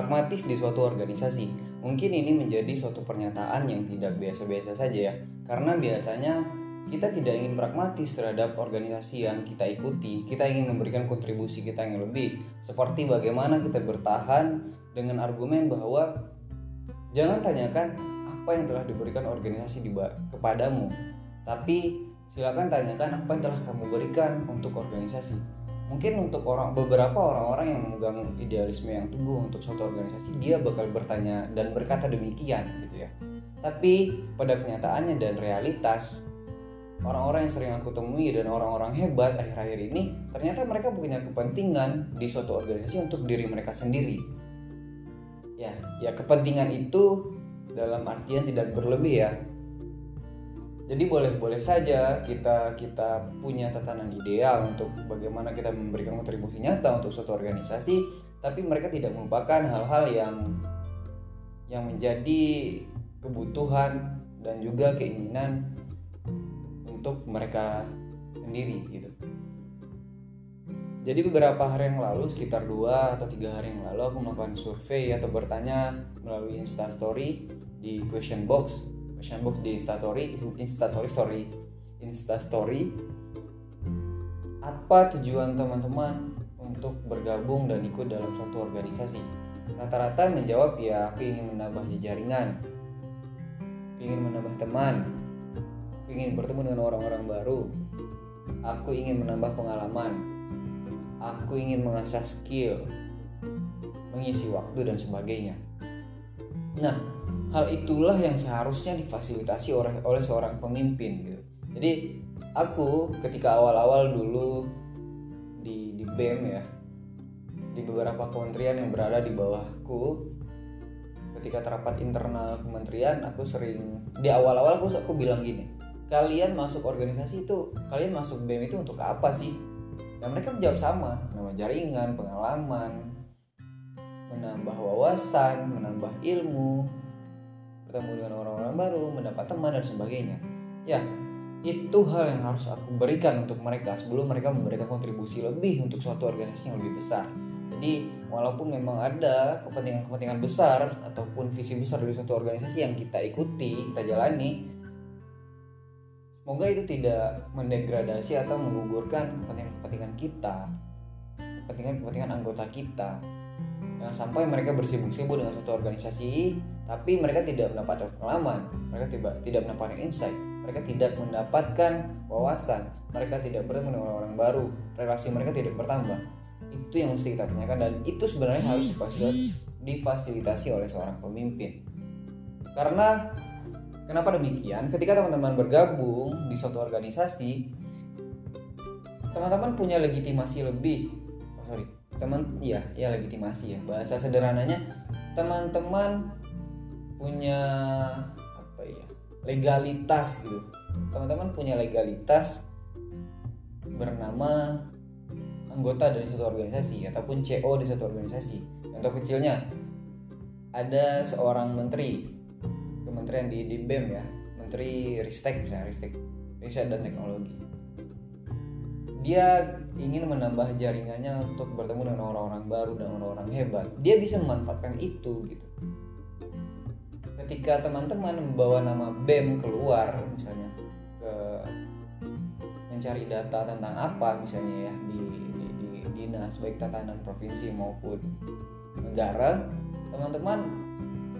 pragmatis di suatu organisasi. Mungkin ini menjadi suatu pernyataan yang tidak biasa-biasa saja ya, karena biasanya kita tidak ingin pragmatis terhadap organisasi yang kita ikuti. Kita ingin memberikan kontribusi kita yang lebih, seperti bagaimana kita bertahan dengan argumen bahwa jangan tanyakan apa yang telah diberikan organisasi di kepadamu, tapi silakan tanyakan apa yang telah kamu berikan untuk organisasi. Mungkin untuk orang beberapa orang-orang yang memegang idealisme yang teguh untuk suatu organisasi, dia bakal bertanya dan berkata demikian gitu ya. Tapi pada kenyataannya dan realitas orang-orang yang sering aku temui dan orang-orang hebat akhir-akhir ini ternyata mereka punya kepentingan di suatu organisasi untuk diri mereka sendiri ya ya kepentingan itu dalam artian tidak berlebih ya jadi boleh-boleh saja kita kita punya tatanan ideal untuk bagaimana kita memberikan kontribusi nyata untuk suatu organisasi tapi mereka tidak melupakan hal-hal yang yang menjadi kebutuhan dan juga keinginan untuk mereka sendiri gitu. Jadi beberapa hari yang lalu sekitar dua atau tiga hari yang lalu aku melakukan survei atau bertanya melalui instastory di question box question box di instastory instastory story instastory apa tujuan teman-teman untuk bergabung dan ikut dalam suatu organisasi rata-rata menjawab ya aku ingin menambah jaringan ingin menambah teman ingin bertemu dengan orang-orang baru. Aku ingin menambah pengalaman. Aku ingin mengasah skill, mengisi waktu dan sebagainya. Nah, hal itulah yang seharusnya difasilitasi oleh oleh seorang pemimpin gitu. Jadi aku ketika awal-awal dulu di di BEM ya, di beberapa kementerian yang berada di bawahku, ketika terapat internal kementerian aku sering di awal-awal aku aku bilang gini kalian masuk organisasi itu kalian masuk BEM itu untuk apa sih dan mereka menjawab sama nama jaringan pengalaman menambah wawasan menambah ilmu bertemu dengan orang-orang baru mendapat teman dan sebagainya ya itu hal yang harus aku berikan untuk mereka sebelum mereka memberikan kontribusi lebih untuk suatu organisasi yang lebih besar jadi walaupun memang ada kepentingan-kepentingan besar ataupun visi besar dari suatu organisasi yang kita ikuti kita jalani Semoga itu tidak mendegradasi atau menggugurkan kepentingan-kepentingan kita, kepentingan-kepentingan anggota kita. Jangan sampai mereka bersibuk-sibuk dengan suatu organisasi, tapi mereka tidak mendapatkan pengalaman, mereka tidak tidak mendapatkan insight, mereka tidak mendapatkan wawasan, mereka tidak bertemu dengan orang-orang baru, relasi mereka tidak bertambah. Itu yang mesti kita tanyakan dan itu sebenarnya harus difasilitasi oleh seorang pemimpin. Karena Kenapa demikian? Ketika teman-teman bergabung di suatu organisasi, teman-teman punya legitimasi lebih. Oh sorry, teman, iya, ya legitimasi ya. Bahasa sederhananya, teman-teman punya apa ya? Legalitas gitu. Teman-teman punya legalitas bernama anggota dari suatu organisasi ataupun CO di suatu organisasi. Contoh kecilnya, ada seorang menteri kementerian di, di BEM ya Menteri Ristek misalnya Ristek Riset dan Teknologi dia ingin menambah jaringannya untuk bertemu dengan orang-orang baru dan orang-orang hebat. Dia bisa memanfaatkan itu gitu. Ketika teman-teman membawa nama BEM keluar misalnya ke mencari data tentang apa misalnya ya di, di, di dinas baik tatanan provinsi maupun negara teman-teman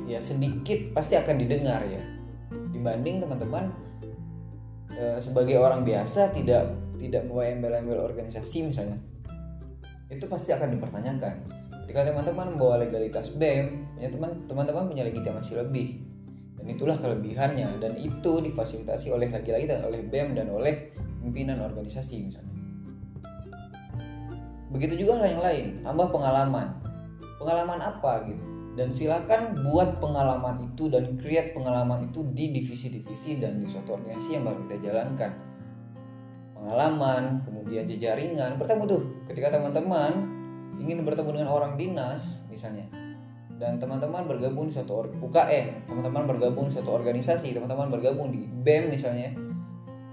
ya sedikit pasti akan didengar ya. Dibanding teman-teman e, sebagai orang biasa tidak tidak membawa embel-embel organisasi misalnya itu pasti akan dipertanyakan. Ketika teman-teman membawa legalitas BEM punya teman teman-teman punya legitimasi lebih. Dan itulah kelebihannya dan itu difasilitasi oleh lagi-lagi oleh BEM dan oleh pimpinan organisasi misalnya. Begitu juga hal yang lain tambah pengalaman. Pengalaman apa gitu? Dan silakan buat pengalaman itu dan create pengalaman itu di divisi-divisi dan di suatu organisasi yang baru kita jalankan pengalaman kemudian jejaringan. Bertemu tuh ketika teman-teman ingin bertemu dengan orang dinas misalnya. Dan teman-teman bergabung di suatu UKM teman-teman bergabung di suatu organisasi teman-teman bergabung di BEM misalnya.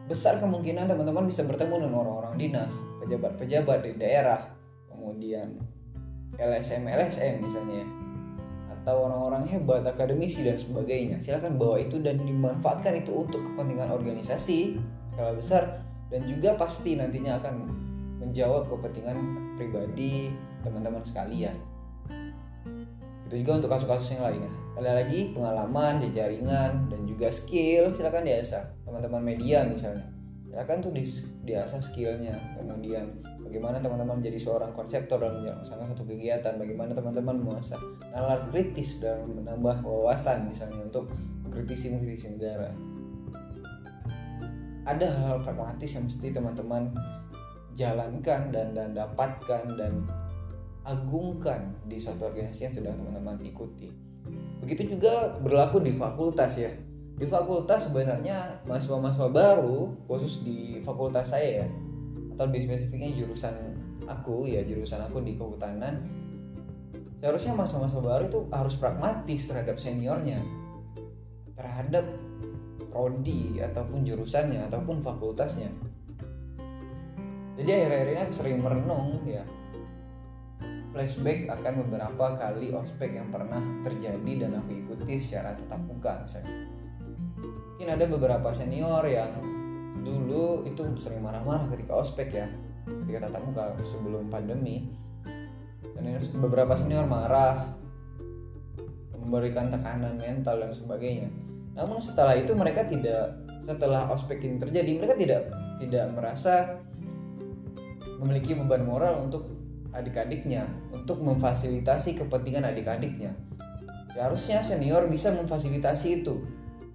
Besar kemungkinan teman-teman bisa bertemu dengan orang-orang dinas pejabat-pejabat di daerah kemudian LSM LSM misalnya. Ya atau orang-orang hebat akademisi dan sebagainya. Silakan bawa itu dan dimanfaatkan itu untuk kepentingan organisasi. Skala besar dan juga pasti nantinya akan menjawab kepentingan pribadi teman-teman sekalian. Itu juga untuk kasus-kasus yang lainnya. Kali lagi pengalaman jaringan dan juga skill. Silakan diasah. Teman-teman media misalnya. Silakan tuh diasah skillnya. Kemudian bagaimana teman-teman menjadi seorang konseptor dalam menjalankan satu kegiatan? Bagaimana teman-teman mengasah nalar kritis dalam menambah wawasan misalnya untuk mengkritisi negara ada hal-hal pragmatis yang mesti teman-teman jalankan dan dan dapatkan dan agungkan di suatu organisasi yang sedang teman-teman ikuti. Begitu juga berlaku di fakultas ya. Di fakultas sebenarnya mahasiswa-mahasiswa baru, khusus di fakultas saya ya, atau lebih spesifiknya jurusan aku ya, jurusan aku di kehutanan, seharusnya mahasiswa-mahasiswa baru itu harus pragmatis terhadap seniornya, terhadap prodi ataupun jurusannya ataupun fakultasnya. Jadi akhir-akhir ini aku sering merenung ya. Flashback akan beberapa kali ospek yang pernah terjadi dan aku ikuti secara tetap muka misalnya. Mungkin ada beberapa senior yang dulu itu sering marah-marah ketika ospek ya. Ketika tatap muka sebelum pandemi. Dan beberapa senior marah memberikan tekanan mental dan sebagainya namun setelah itu mereka tidak setelah ospek ini terjadi mereka tidak tidak merasa memiliki beban moral untuk adik-adiknya untuk memfasilitasi kepentingan adik-adiknya. Seharusnya senior bisa memfasilitasi itu.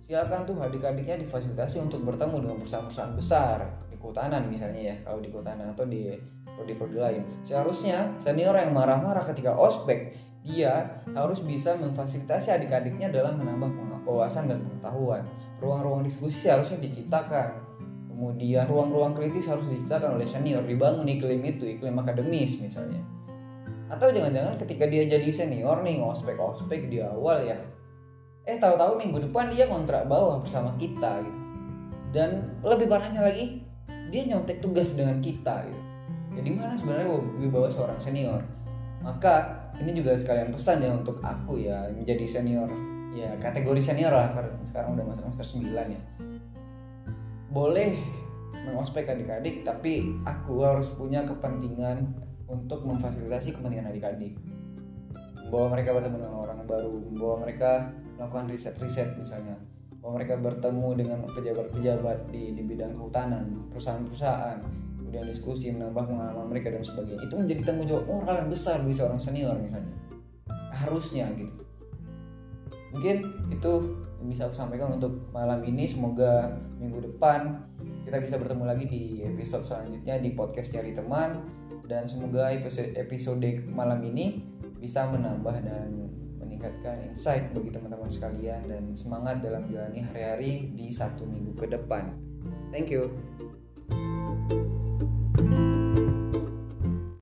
Silakan tuh adik-adiknya difasilitasi untuk bertemu dengan perusahaan-perusahaan besar di kehutanan misalnya ya, kalau di kehutanan atau di prodi-prodi lain. Seharusnya senior yang marah-marah ketika ospek, dia harus bisa memfasilitasi adik-adiknya dalam menambah wawasan dan pengetahuan. Ruang-ruang diskusi seharusnya diciptakan. Kemudian ruang-ruang kritis harus diciptakan oleh senior. Dibangun iklim itu iklim akademis misalnya. Atau jangan-jangan ketika dia jadi senior nih ngospek ospek di awal ya. Eh tahu-tahu minggu depan dia kontrak bawah bersama kita gitu. Dan lebih parahnya lagi dia nyontek tugas dengan kita gitu. Jadi ya, mana sebenarnya bawa seorang senior maka ini juga sekalian pesan ya untuk aku ya menjadi senior. Ya kategori senior lah karena sekarang udah masuk semester 9 ya. Boleh mengospek adik-adik tapi aku harus punya kepentingan untuk memfasilitasi kepentingan adik-adik. Bahwa mereka bertemu dengan orang baru bahwa mereka melakukan riset-riset misalnya. Bahwa mereka bertemu dengan pejabat-pejabat di, di bidang kehutanan perusahaan-perusahaan kemudian diskusi menambah pengalaman mereka dan sebagainya. Itu menjadi tanggung jawab moral yang besar bagi seorang senior misalnya. Harusnya gitu. Mungkin itu yang bisa aku sampaikan untuk malam ini. Semoga minggu depan kita bisa bertemu lagi di episode selanjutnya di podcast cari teman. Dan semoga episode malam ini bisa menambah dan meningkatkan insight bagi teman-teman sekalian dan semangat dalam menjalani hari-hari di satu minggu ke depan. Thank you.